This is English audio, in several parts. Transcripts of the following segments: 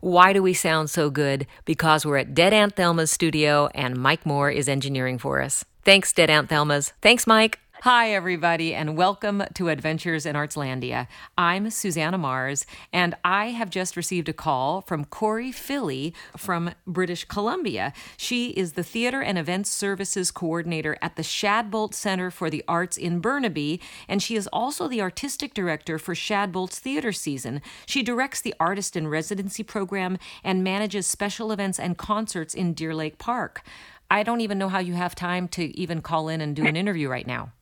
Why do we sound so good? Because we're at Dead Aunt Thelma's studio and Mike Moore is engineering for us. Thanks, Dead Aunt Thelma's. Thanks, Mike. Hi, everybody, and welcome to Adventures in Artslandia. I'm Susannah Mars, and I have just received a call from Corey Philly from British Columbia. She is the Theater and Events Services Coordinator at the Shadbolt Center for the Arts in Burnaby, and she is also the Artistic Director for Shadbolt's theater season. She directs the Artist in Residency program and manages special events and concerts in Deer Lake Park. I don't even know how you have time to even call in and do an interview right now.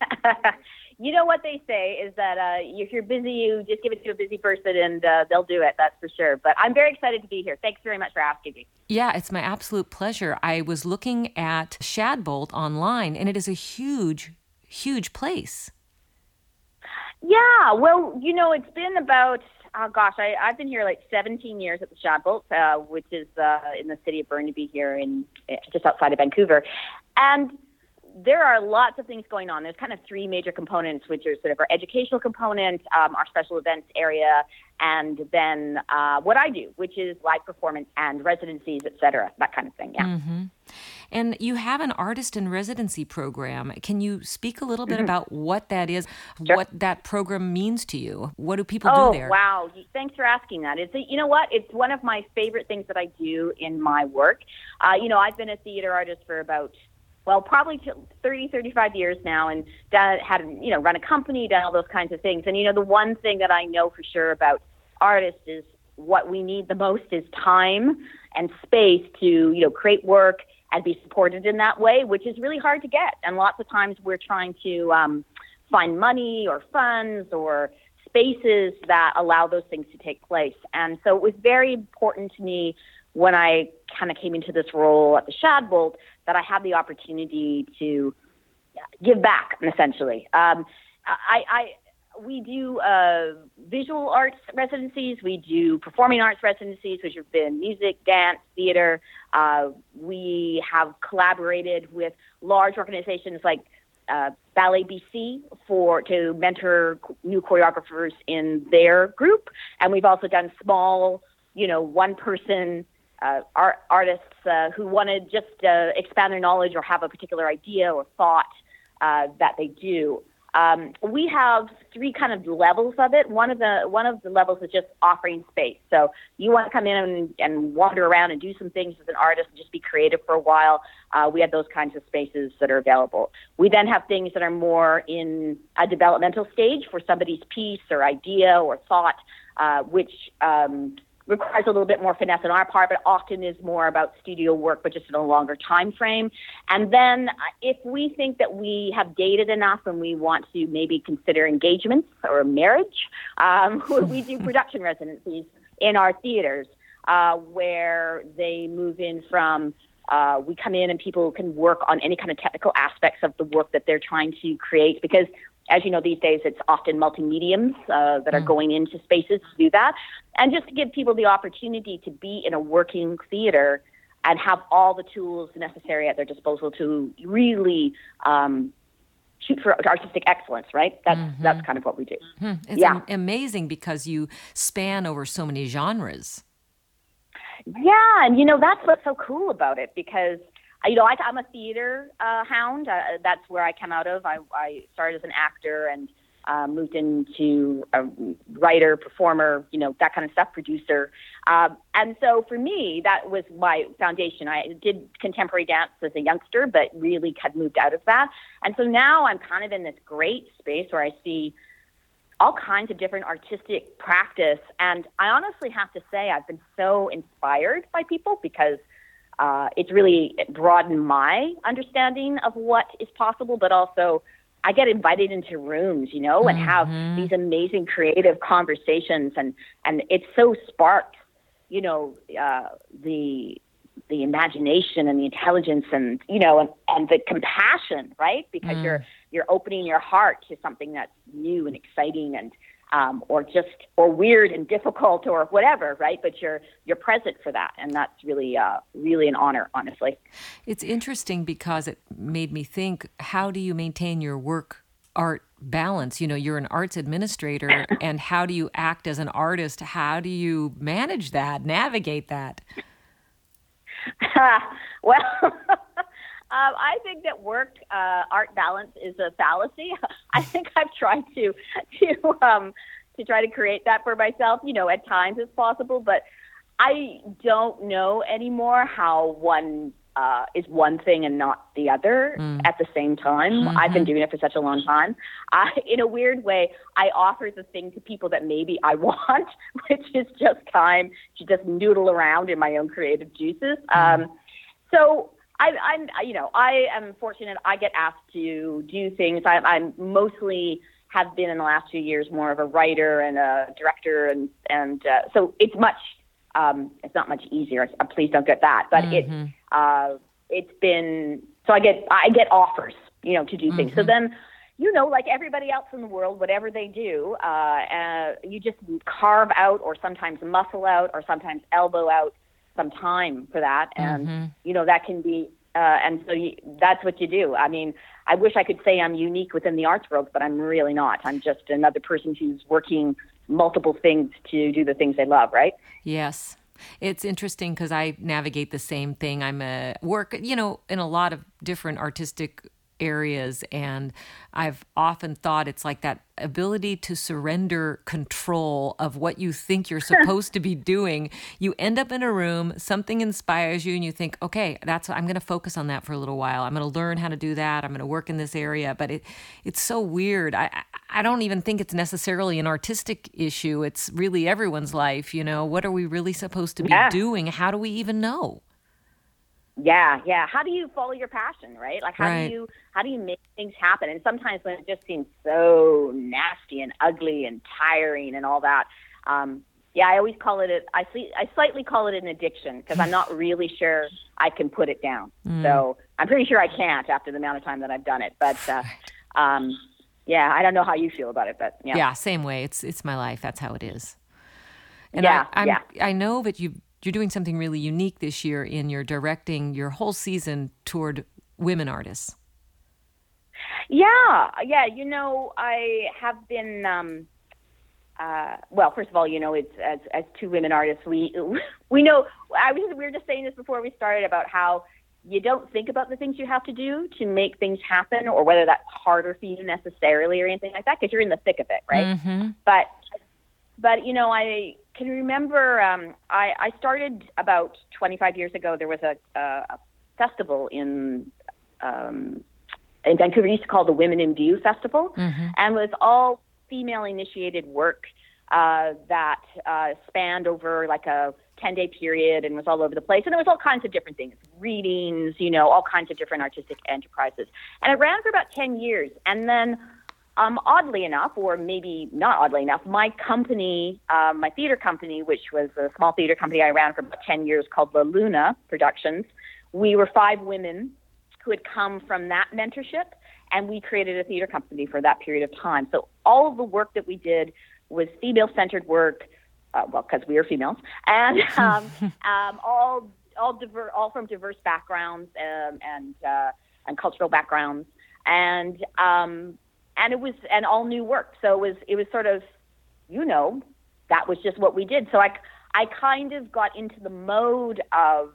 you know what they say is that uh, if you're busy, you just give it to a busy person and uh, they'll do it. That's for sure. But I'm very excited to be here. Thanks very much for asking me. Yeah, it's my absolute pleasure. I was looking at Shadbolt online, and it is a huge, huge place. Yeah, well, you know, it's been about oh gosh, I, I've been here like 17 years at the Shadbolt, uh, which is uh, in the city of Burnaby here in just outside of Vancouver, and there are lots of things going on. There's kind of three major components, which are sort of our educational component, um, our special events area, and then uh, what I do, which is live performance and residencies, et cetera, that kind of thing. Yeah. Mm-hmm. And you have an artist in residency program. Can you speak a little bit mm-hmm. about what that is, sure. what that program means to you? What do people oh, do there? Oh, wow. Thanks for asking that. It's, you know what? It's one of my favorite things that I do in my work. Uh, you know, I've been a theater artist for about well, probably 30, 35 years now, and done, had you know run a company, done all those kinds of things. And you know, the one thing that I know for sure about artists is what we need the most is time and space to you know create work and be supported in that way, which is really hard to get. And lots of times we're trying to um, find money or funds or spaces that allow those things to take place. And so it was very important to me when I kind of came into this role at the Shadbolt that I had the opportunity to give back, essentially. Um, I, I we do uh, visual arts residencies, we do performing arts residencies, which have been music, dance, theater. Uh, we have collaborated with large organizations like uh, Ballet BC for to mentor new choreographers in their group, and we've also done small, you know, one person uh, art, artists uh, who want to just uh, expand their knowledge or have a particular idea or thought uh, that they do. Um, we have three kind of levels of it. One of the one of the levels is just offering space. So you want to come in and, and wander around and do some things as an artist, and just be creative for a while. Uh, we have those kinds of spaces that are available. We then have things that are more in a developmental stage for somebody's piece or idea or thought, uh, which um, requires a little bit more finesse on our part, but often is more about studio work, but just in a longer time frame. And then uh, if we think that we have dated enough and we want to maybe consider engagements or marriage, um, we do production residencies in our theaters uh, where they move in from uh, we come in and people can work on any kind of technical aspects of the work that they're trying to create because as you know, these days it's often multi-mediums uh, that are mm. going into spaces to do that. And just to give people the opportunity to be in a working theater and have all the tools necessary at their disposal to really um, shoot for artistic excellence, right? That's mm-hmm. that's kind of what we do. Mm-hmm. It's yeah. amazing because you span over so many genres. Yeah, and you know that's what's so cool about it because you know, I, I'm a theater uh, hound. Uh, that's where I come out of. I, I started as an actor and uh, moved into a writer, performer, you know, that kind of stuff, producer. Um, and so for me, that was my foundation. I did contemporary dance as a youngster, but really had moved out of that. And so now I'm kind of in this great space where I see all kinds of different artistic practice. And I honestly have to say, I've been so inspired by people because – uh, it's really broadened my understanding of what is possible, but also I get invited into rooms, you know, and mm-hmm. have these amazing creative conversations, and and it's so sparks, you know, uh, the the imagination and the intelligence and you know and, and the compassion, right? Because mm. you're you're opening your heart to something that's new and exciting and um, or just or weird and difficult or whatever, right? But you're you're present for that, and that's really uh, really an honor, honestly. It's interesting because it made me think: How do you maintain your work art balance? You know, you're an arts administrator, and how do you act as an artist? How do you manage that, navigate that? well, um, I think that work uh, art balance is a fallacy. I think I've tried to to um, to try to create that for myself. You know, at times it's possible, but I don't know anymore how one uh, is one thing and not the other mm. at the same time. Mm-hmm. I've been doing it for such a long time. I, in a weird way, I offer the thing to people that maybe I want, which is just time to just noodle around in my own creative juices. Mm. Um, so I, I'm, you know, I am fortunate. I get asked to do things. I, I'm mostly have been in the last few years more of a writer and a director, and and uh, so it's much um, it's not much easier. Uh, please don't get that. But mm-hmm. it uh, it's been so I get I get offers, you know, to do things. Mm-hmm. So then, you know, like everybody else in the world, whatever they do, uh, uh, you just carve out or sometimes muscle out or sometimes elbow out some time for that, and mm-hmm. you know that can be. Uh, and so you, that's what you do. I mean, I wish I could say I'm unique within the arts world, but I'm really not. I'm just another person who's working multiple things to do the things they love, right? Yes. It's interesting because I navigate the same thing. I'm a work, you know, in a lot of different artistic areas. And I've often thought it's like that ability to surrender control of what you think you're supposed to be doing. You end up in a room, something inspires you, and you think, okay, that's I'm going to focus on that for a little while. I'm going to learn how to do that. I'm going to work in this area. But it it's so weird. I I don't even think it's necessarily an artistic issue. It's really everyone's life. You know, what are we really supposed to be yeah. doing? How do we even know? Yeah, yeah. How do you follow your passion, right? Like how right. do you how do you make things happen? And sometimes when it just seems so nasty and ugly and tiring and all that, um, yeah, I always call it a, I, I slightly call it an addiction because I'm not really sure I can put it down. Mm. So I'm pretty sure I can't after the amount of time that I've done it. But uh, um, yeah, I don't know how you feel about it, but yeah, yeah, same way. It's it's my life. That's how it is. And yeah, I, I'm, yeah. I know that you you're doing something really unique this year in your directing your whole season toward women artists. Yeah, yeah. You know, I have been. Um, uh, well, first of all, you know, it's as as two women artists, we we know. I was we were just saying this before we started about how you don't think about the things you have to do to make things happen, or whether that's harder for you necessarily or anything like that, because you're in the thick of it, right? Mm-hmm. But but you know, I can remember um, I, I started about 25 years ago. There was a, a, a festival in um, in Vancouver. used to call the Women in View Festival, mm-hmm. and was all female initiated work uh, that uh, spanned over like a 10 day period and was all over the place. And there was all kinds of different things, readings, you know, all kinds of different artistic enterprises. And it ran for about 10 years. And then um, oddly enough, or maybe not oddly enough, my company, um, my theater company, which was a small theater company I ran for about 10 years called La Luna Productions, we were five women who had come from that mentorship, and we created a theater company for that period of time. So all of the work that we did was female centered work, uh, well, because we are females, and um, um, all all diver- all from diverse backgrounds um, and uh, and cultural backgrounds, and um, and it was and all new work. So it was it was sort of, you know, that was just what we did. So I I kind of got into the mode of,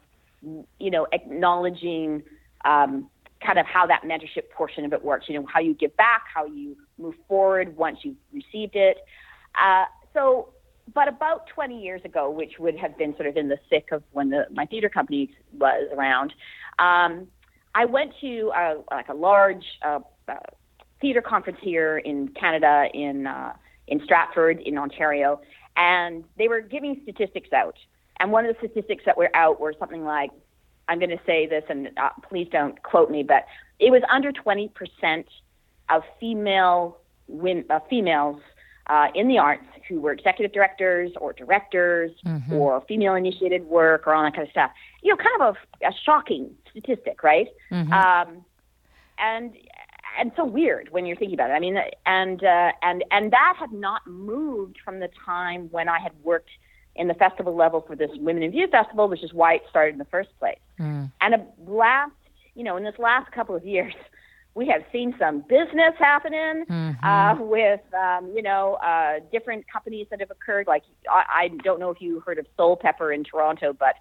you know, acknowledging um, kind of how that mentorship portion of it works. You know, how you give back, how you move forward once you've received it. Uh, so, but about 20 years ago, which would have been sort of in the thick of when the, my theater company was around, um, I went to a, like a large uh, uh, theater conference here in Canada, in uh, in Stratford, in Ontario, and they were giving statistics out. And one of the statistics that were out were something like, I'm going to say this, and uh, please don't quote me, but it was under 20% of female uh, females uh, in the arts who were executive directors or directors mm-hmm. or female initiated work or all that kind of stuff. You know, kind of a, a shocking statistic, right? Mm-hmm. Um, and and so weird when you're thinking about it. I mean, and uh, and and that had not moved from the time when I had worked in the festival level for this Women in View festival, which is why it started in the first place. Mm. And a last, you know, in this last couple of years, we have seen some business happening Mm-hmm. uh, with um, you know uh, different companies that have occurred. Like I, I don't know if you heard of Soulpepper in Toronto, but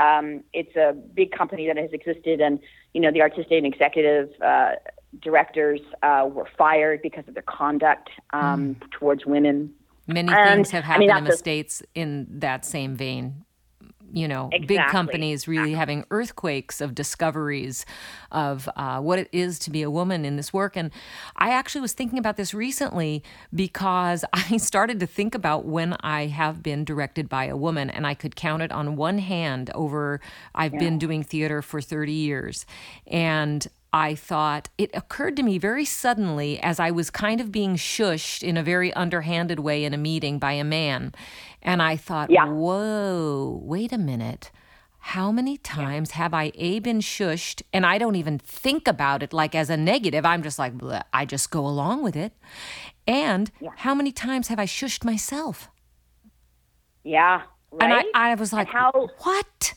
um, it's a big company that has existed, and you know the artistic and executive uh, directors uh, were fired because of their conduct um, towards women. Many And, things have I happened mean, in the a- states in that same vein. You know, big companies really having earthquakes of discoveries of uh, what it is to be a woman in this work. And I actually was thinking about this recently because I started to think about when I have been directed by a woman, and I could count it on one hand over, I've been doing theater for 30 years. And I thought it occurred to me very suddenly as I was kind of being shushed in a very underhanded way in a meeting by a man. And I thought, Yeah. whoa, wait a minute. How many times have I A, been shushed, and I don't even think about it like as a negative? I'm just like, "Bleh," I just go along with it. And how many times have I shushed myself? Yeah, right. And I, I was like, how- what?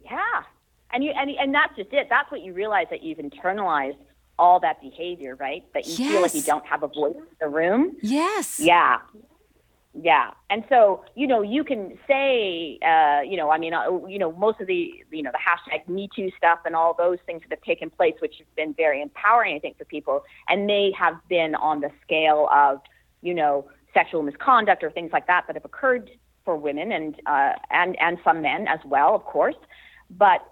Yeah, and you and and that's just it. That's what you realize that you've internalized all that behavior, right? That you feel like you don't have a voice in the room. Yes. Yeah. Yeah. And so, you know, you can say, uh, you know, I mean, uh, you know, most of the, you know, the hashtag Me Too stuff and all those things that have taken place, which have been very empowering, I think, for people. And they have been on the scale of, you know, sexual misconduct or things like that that have occurred for women and, uh, and, and some men as well, of course. But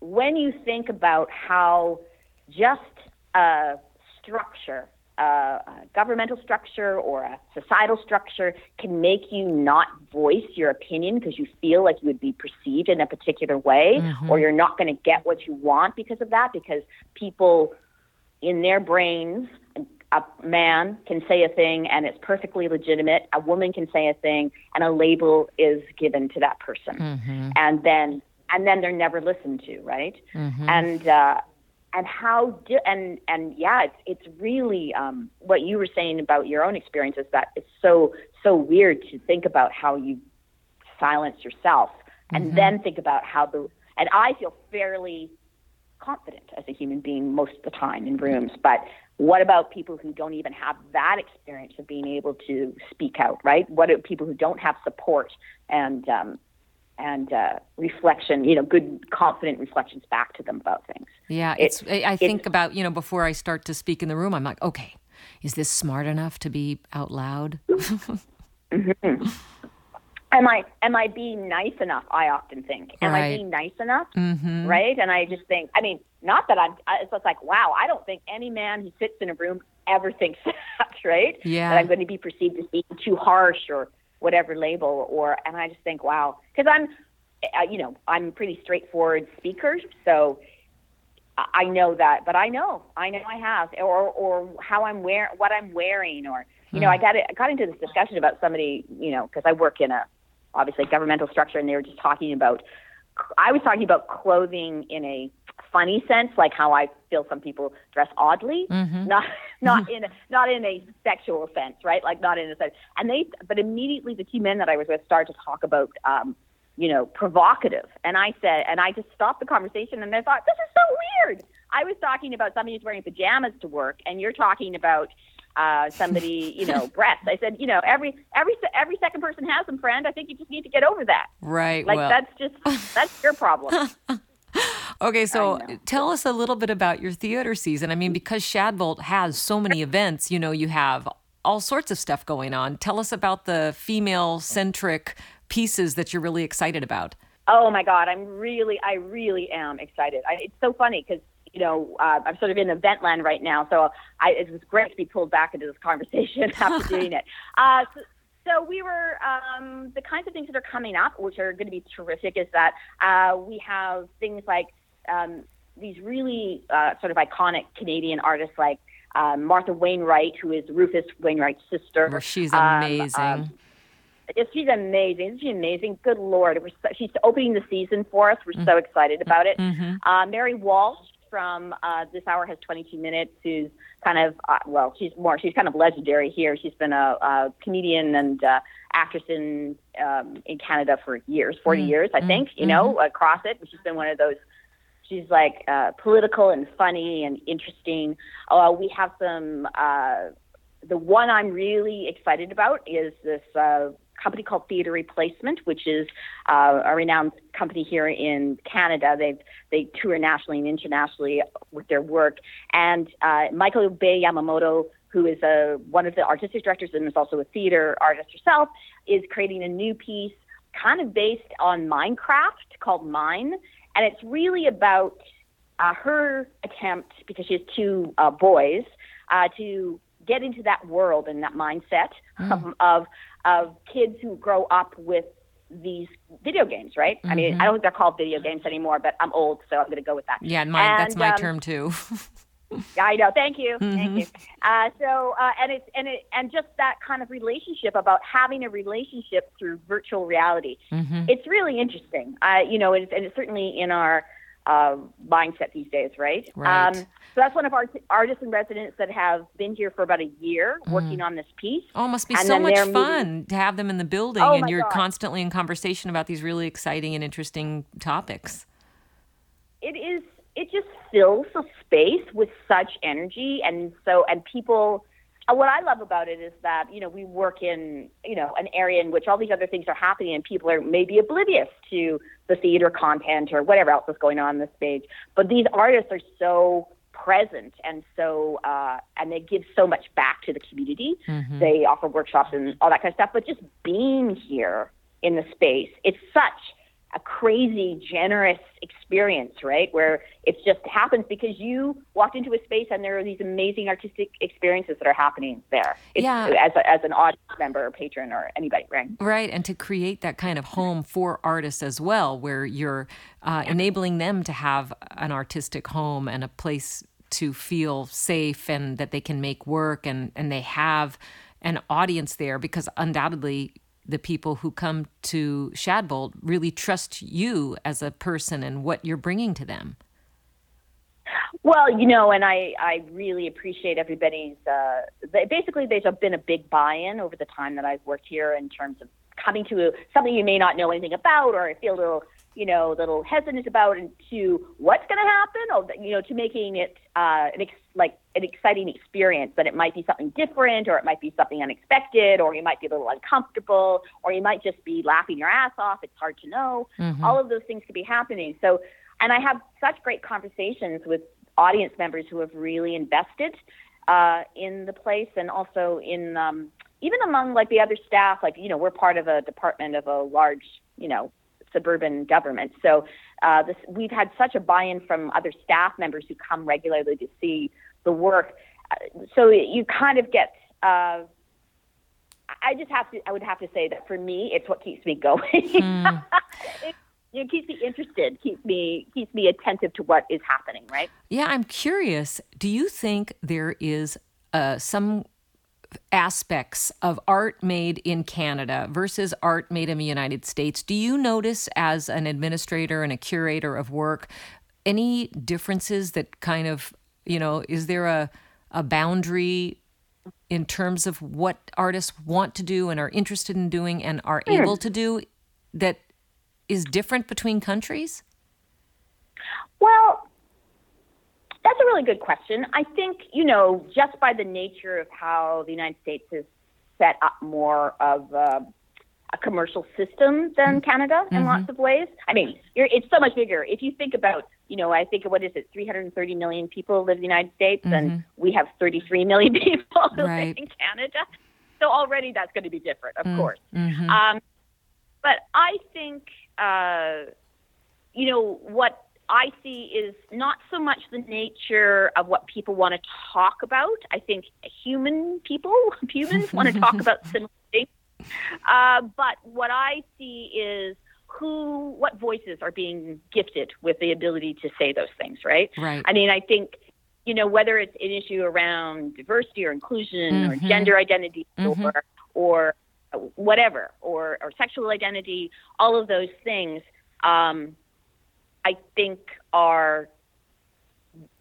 when you think about how just a structure, a governmental structure or a societal structure can make you not voice your opinion because you feel like you would be perceived in a particular way mm-hmm. or you're not going to get what you want because of that because people in their brains a man can say a thing and it's perfectly legitimate a woman can say a thing and a label is given to that person. Mm-hmm. And then and then they're never listened to right? And uh and how di- and and yeah it's it's really um what you were saying about your own experiences that it's so so weird to think about how you silence yourself and then think about how the and I feel fairly confident as a human being most of the time in rooms but what about people who don't even have that experience of being able to speak out right? What are people who don't have support and um and uh, reflection, you know, good, confident reflections back to them about things. Yeah, It- it's. I I think about you know before I start to speak in the room, I'm like, okay, is this smart enough to be out loud? Am I am I being nice enough? I often think. Am Right. I being nice enough? Mm-hmm. Right? And I just think. I mean, not that I'm. It's just like, wow. I don't think any man who sits in a room ever thinks that. Right? Yeah. That I'm going to be perceived as being too harsh or whatever label. Or and I just think, wow, because I'm, you know, I'm a pretty straightforward speaker, so. I- know that, but I know, I know I have, or or how I'm wear, what I'm wearing, or you know, I got it, I got into this discussion about somebody, you know, because I work in a obviously governmental structure, and they were just talking about. I was talking about clothing in a funny sense, like how I feel some people dress oddly, mhm not not in a, not in a sexual sense, right? Like not in a sense. And they, but immediately the two men that I was with started to talk about, um, you know, provocative. And I said, and I just stopped the conversation, and I thought, this is so weird. I was talking about somebody who's wearing pajamas to work, and you're talking about uh, somebody, you know, breasts. I said, you know, every every every second person has them, friend. I think you just need to get over that. Right. Like well, that's just that's your problem. Okay, so tell us a little bit about your theater season. I mean, because Shadbolt has so many events, you know, you have all sorts of stuff going on. Tell us about the female centric pieces that you're really excited about. Oh my God, I'm really, I really am excited. I, it's so funny because you know uh, I'm sort of in event land right now, so I, it was great to be pulled back into this conversation after doing it. Uh, so, so we were um, the kinds of things that are coming up, which are going to be terrific, is that uh, we have things like um, these really uh, sort of iconic Canadian artists like um, Martha Wainwright, who is Rufus Wainwright's sister. Where she's Um, amazing. um, she's amazing. Isn't she amazing? Good Lord. So, she's opening the season for us. We're so excited about it. Uh, Mary Walsh from uh, This Hour Has 22 Minutes, who's kind of, uh, well, she's more, she's kind of legendary here. She's been a, a comedian and uh, actress in, um, in Canada for years, 40 years, I think, you know, across it. She's been one of those she's like uh, political and funny and interesting. Uh, we have some. Uh, the one I'm really excited about is this uh, company called Theatre Replacement, which is uh, a renowned company here in Canada. They they tour nationally and internationally with their work. And uh, Maiko Bae Yamamoto, who is a one of the artistic directors and is also a theater artist herself, is creating a new piece, kind of based on Minecraft, called Mine, and it's really about uh, her attempt because she has two uh, boys uh, to get into that world and that mindset mm. of, of of kids who grow up with these video games, right? Mm-hmm. I mean, mm-hmm. I don't think they're called video games anymore, but I'm old, so I'm going to go with that. Yeah, my, and, that's my um, term too. I know. Thank you. Mm-hmm. Thank you. Uh, so, uh, and it's and it and just that kind of relationship about having a relationship through virtual reality. Mm-hmm. It's really interesting. Uh, you know, it's, and it's certainly in our uh, mindset these days, right? Right. Um, so that's one of our artists in residence that have been here for about a year mm. working on this piece. Oh, it must be and so much fun moving... to have them in the building oh, and you're God. constantly in conversation about these really exciting and interesting topics. It is it just fills the space with such energy and so and people what I love about it is that you know we work in you know an area in which all these other things are happening and people are maybe oblivious to the theater content or whatever else is going on on the stage. But these artists are so present and so uh, and they give so much back to the community. Mm-hmm. They offer workshops and all that kind of stuff. But just being here in the space, it's such a crazy, generous experience, right? Where it just happens because you walked into a space and there are these amazing artistic experiences that are happening there. It's, yeah. As, a, as an audience member or patron or anybody, right? Right. And to create that kind of home for artists as well, where you're uh, enabling them to have an artistic home and a place to feel safe and that they can make work and, and they have an audience there because undoubtedly the people who come to Shadbolt really trust you as a person and what you're bringing to them. Well, you know, and I, I really appreciate everybody's. Uh, basically, there's been a big buy-in over the time that I've worked here in terms of coming to something you may not know anything about, or feel a little you know, a little hesitant about and to what's going to happen, or you know, to making it uh, an ex- like an exciting experience. That it might be something different, or it might be something unexpected, or you might be a little uncomfortable, or you might just be laughing your ass off. It's hard to know. Mm-hmm. All of those things could be happening. So, and I have such great conversations with audience members who have really invested uh, in the place, and also in um, even among like the other staff. Like you know, we're part of a department of a large you know suburban government. So uh, this, we've had such a buy-in from other staff members who come regularly to see the work. Uh, so you kind of get. Uh, I just have to. I would have to say that for me, it's what keeps me going. Mm. it, it keeps me interested, keeps me keeps me attentive to what is happening. Right? Yeah, I'm curious. Do you think there is uh, some aspects of art made in Canada versus art made in the United States. Do you notice, as an administrator and a curator of work, any differences that kind of, you know, is there a, a boundary in terms of what artists want to do and are interested in doing and are able to do that is different between countries? Well, that's a really good question. I think, you know, just by the nature of how the United States has set up more of a, a commercial system than mm-hmm. Canada in mm-hmm. lots of ways. I mean, it's so much bigger. If you think about, you know, I think what is it, 330 million people live in the United States, mm-hmm. and we have 33 million people who right. live in Canada. So already that's going to be different, of mm-hmm. course. Um, but I think, uh, you know, what I see is not so much the nature of what people want to talk about. I think human people, humans, want to talk about similar things. Uh, but what I see is who, what voices are being gifted with the ability to say those things, right? Right. I mean, I think, you know, whether it's an issue around diversity or inclusion mm-hmm. or gender identity mm-hmm. or, or whatever, or, or sexual identity, all of those things. Um, I think are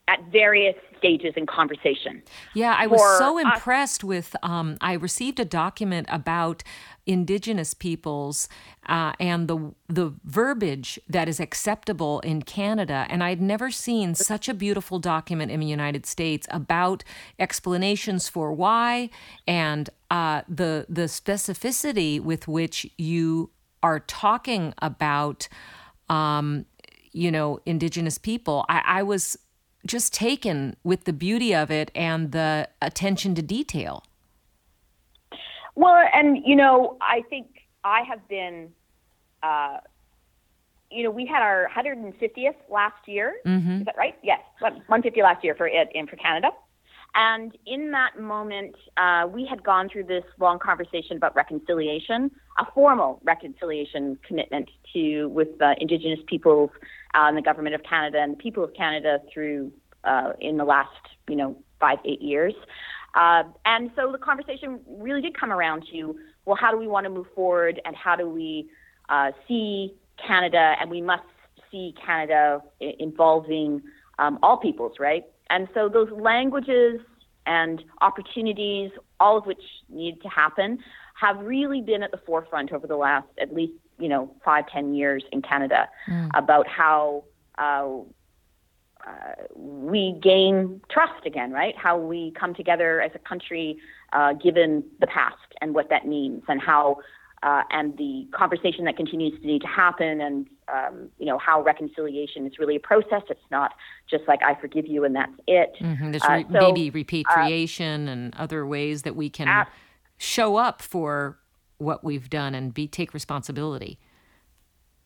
at various stages in conversation. Yeah, I was so impressed with. Um, I received a document about Indigenous peoples uh, and the the verbiage that is acceptable in Canada. And I'd never seen such a beautiful document in the United States about explanations for why and uh, the the specificity with which you are talking about. Um, you know, Indigenous people. I, I was just taken with the beauty of it and the attention to detail. Well, and you know, I think I have been, uh, you know, we had our 150th last year. Mm-hmm. Is that right? Yes, 150 last year for it and for Canada. And in that moment, uh, we had gone through this long conversation about reconciliation, a formal reconciliation commitment to with the Indigenous peoples and the government of Canada and the people of Canada through uh, in the last you know five eight years. Uh, and so the conversation really did come around to well, how do we want to move forward, and how do we uh, see Canada, and we must see Canada involving um, all peoples, right? And so those languages and opportunities, all of which need to happen, have really been at the forefront over the last at least you know five ten years in Canada mm. about how uh, uh, we gain trust again, right? How we come together as a country, uh, given the past and what that means, and how uh, and the conversation that continues to need to happen, and um, you know how reconciliation is really a process. It's not just like I forgive you and that's it. Mm-hmm. There's uh, re- so, maybe repatriation uh, and other ways that we can show up for what we've done and be take responsibility.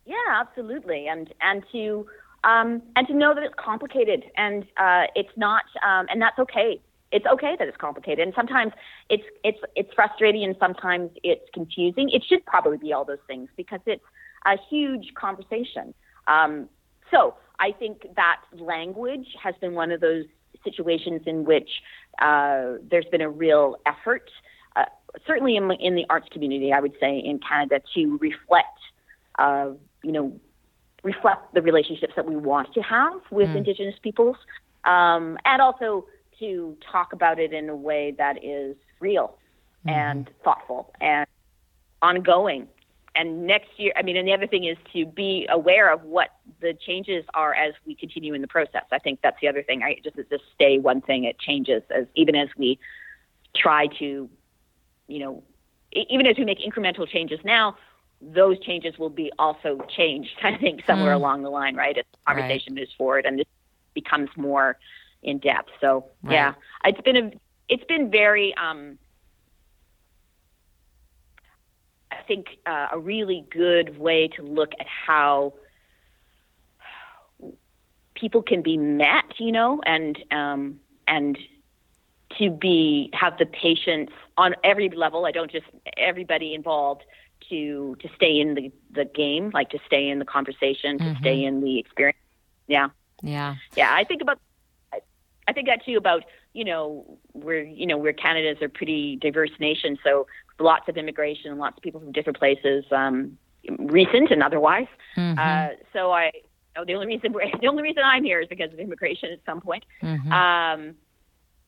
Yeah, absolutely, and and to um, and to know that it's complicated and uh, it's not, um, and that's okay. It's okay that it's complicated, and sometimes it's it's it's frustrating, and sometimes it's confusing. It should probably be all those things because it's a huge conversation. Um, so I think that language has been one of those situations in which uh, there's been a real effort, uh, certainly in, in the arts community, I would say in Canada, to reflect, uh, you know, reflect the relationships that we want to have with mm. Indigenous peoples, um, and also to talk about it in a way that is real mm. and thoughtful and ongoing. And next year, I mean, and the other thing is to be aware of what the changes are as we continue in the process. I think that's the other thing. Right? Just just stay one thing; it changes as even as we try to, you know, even as we make incremental changes now, those changes will be also changed, I think, somewhere mm. along the line, right? As the conversation right. moves forward and this becomes more in depth. So right. yeah, it's been a it's been very um, I think uh, a really good way to look at how people can be met, you know, and um, and to be have the patience on every level. I don't just everybody involved to to stay in the the game, like to stay in the conversation, to mm-hmm. stay in the experience. Yeah. Yeah. Yeah. I think about I think that too about you know we're you know we're Canada's a pretty diverse nation, so lots of immigration, and lots of people from different places, um, recent and otherwise. Mm-hmm. Uh, so I oh, the only reason the only reason I'm here is because of immigration at some point. Mm-hmm. Um,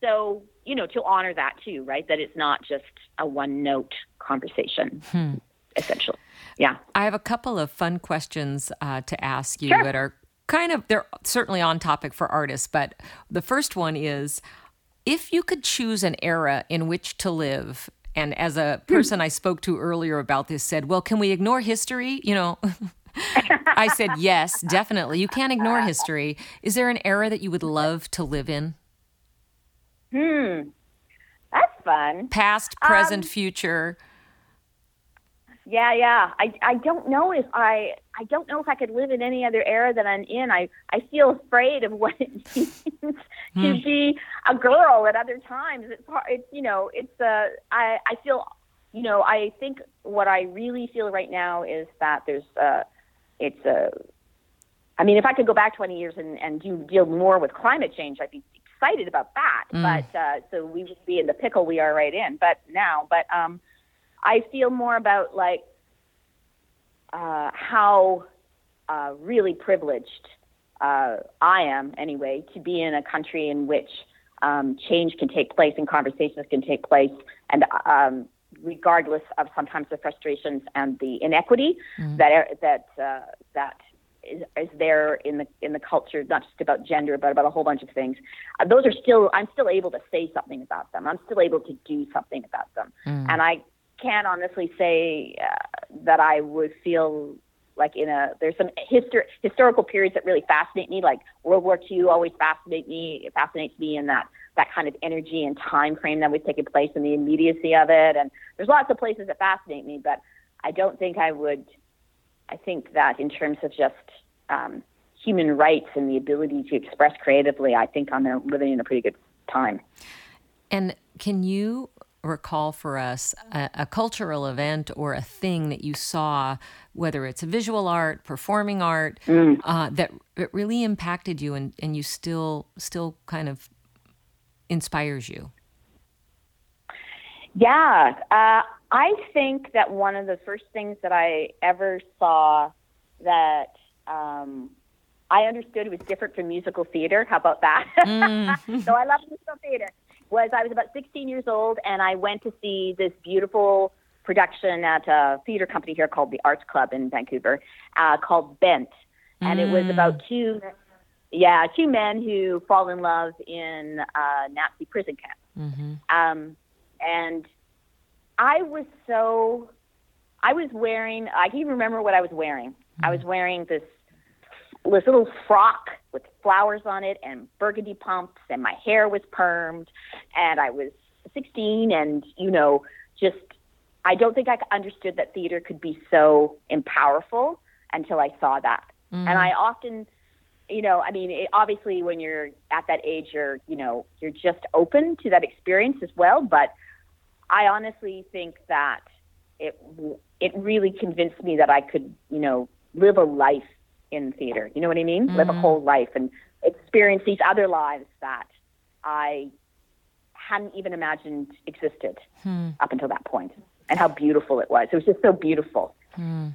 so you know to honor that too, right? That it's not just a one note conversation. Hmm essentially. Yeah. I have a couple of fun questions uh, to ask you sure. that are kind of, they're certainly on topic for artists, but the first one is if you could choose an era in which to live, and as a hmm. person I spoke to earlier about this said, well, can we ignore history? You know, I said, yes, definitely. You can't ignore history. Is there an era that you would love to live in? Hmm. That's fun. Past, present, um, future. Yeah, yeah. I I don't know if I I don't know if I could live in any other era that I'm in. I I feel afraid of what it means to hmm. be a girl at other times. It's hard. It's you know. It's uh. I I feel. You know. I think what I really feel right now is that there's uh. It's a. I mean, if I could go back 20 years and and do deal more with climate change, I'd be excited about that. Mm. But uh, so we would be in the pickle we are right in. But now, but um I feel more about like uh, how uh, really privileged uh, I am, anyway, to be in a country in which um, change can take place and conversations can take place, and um, regardless of sometimes the frustrations and the inequity mm. that that uh, that is, is, there in the in the culture, not just about gender, but about a whole bunch of things. Uh, those are still I'm still able to say something about them. I'm still able to do something about them, mm. and I can't honestly say uh, that I would feel like in a there's some histor- historical periods that really fascinate me like world war ii always fascinate me it fascinates me in that that kind of energy and time frame that was taking place and the immediacy of it and there's lots of places that fascinate me but i don't think i would i think that in terms of just um, human rights and the ability to express creatively i think i'm living in a pretty good time and can you recall for us a, a, cultural event or a thing that you saw, whether it's a visual art, performing art, mm. uh, that it really impacted you and, and you still still kind of inspires you? Yeah, uh, I think that one of the first things that I ever saw that um, I understood was different from musical theater. How about that? Mm. so I love musical theater was I was about 16 years old and I went to see this beautiful production at a theater company here called the Arts Club in Vancouver uh, called Bent. And mm. it was mm. about two, yeah, two men who fall in love in a Nazi prison camp. Mm-hmm. Um, and I was so, I was wearing, I can even remember what I was wearing. Mm. I was wearing this this little frock with flowers on it and burgundy pumps, and my hair was permed, and I was 16, and you know, just I don't think I understood that theater could be so powerful until I saw that. Mm. And I often, you know, I mean, it, obviously when you're at that age, you're, you know, you're just open to that experience as well. But I honestly think that it it really convinced me that I could, you know, live a life in theater. You know what I mean? Mm-hmm. Live a mm-hmm. whole life and experience these other lives that I hadn't even imagined existed hmm. up until that point, and how beautiful it was. It was just so beautiful. Hmm.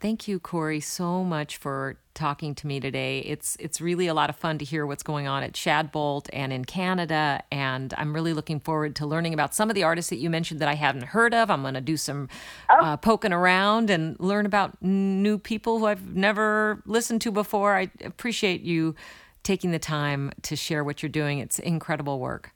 Thank you, Corey, so much for talking to me today. It's it's really a lot of fun to hear what's going on at Shadbolt and in Canada, and I'm really looking forward to learning about some of the artists that you mentioned that I hadn't heard of. I'm going to do some oh. uh, poking around and learn about new people who I've never listened to before. I appreciate you taking the time to share what you're doing. It's incredible work.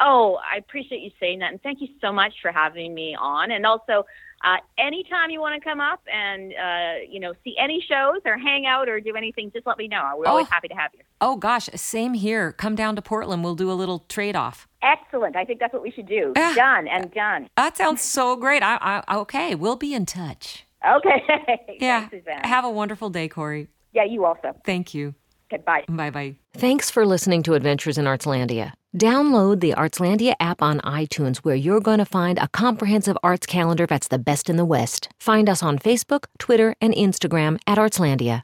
Oh, I appreciate you saying that, and thank you so much for having me on. And also, uh, anytime you want to come up and uh, you know see any shows or hang out or do anything, just let me know. We're oh. always happy to have you. Oh gosh, same here. Come down to Portland. We'll do a little trade off. Excellent. I think that's what we should do. Ah. done and done. That sounds so great. I, I, okay, we'll be in touch. Okay. yeah. Thanks, Have a wonderful day, Corey. Yeah, you also. Thank you. Okay, bye. Bye bye. Thanks for listening to Adventures in Artslandia. Download the Artslandia app on iTunes where you're going to find a comprehensive arts calendar that's the best in the West. Find us on Facebook, Twitter, and Instagram at Artslandia.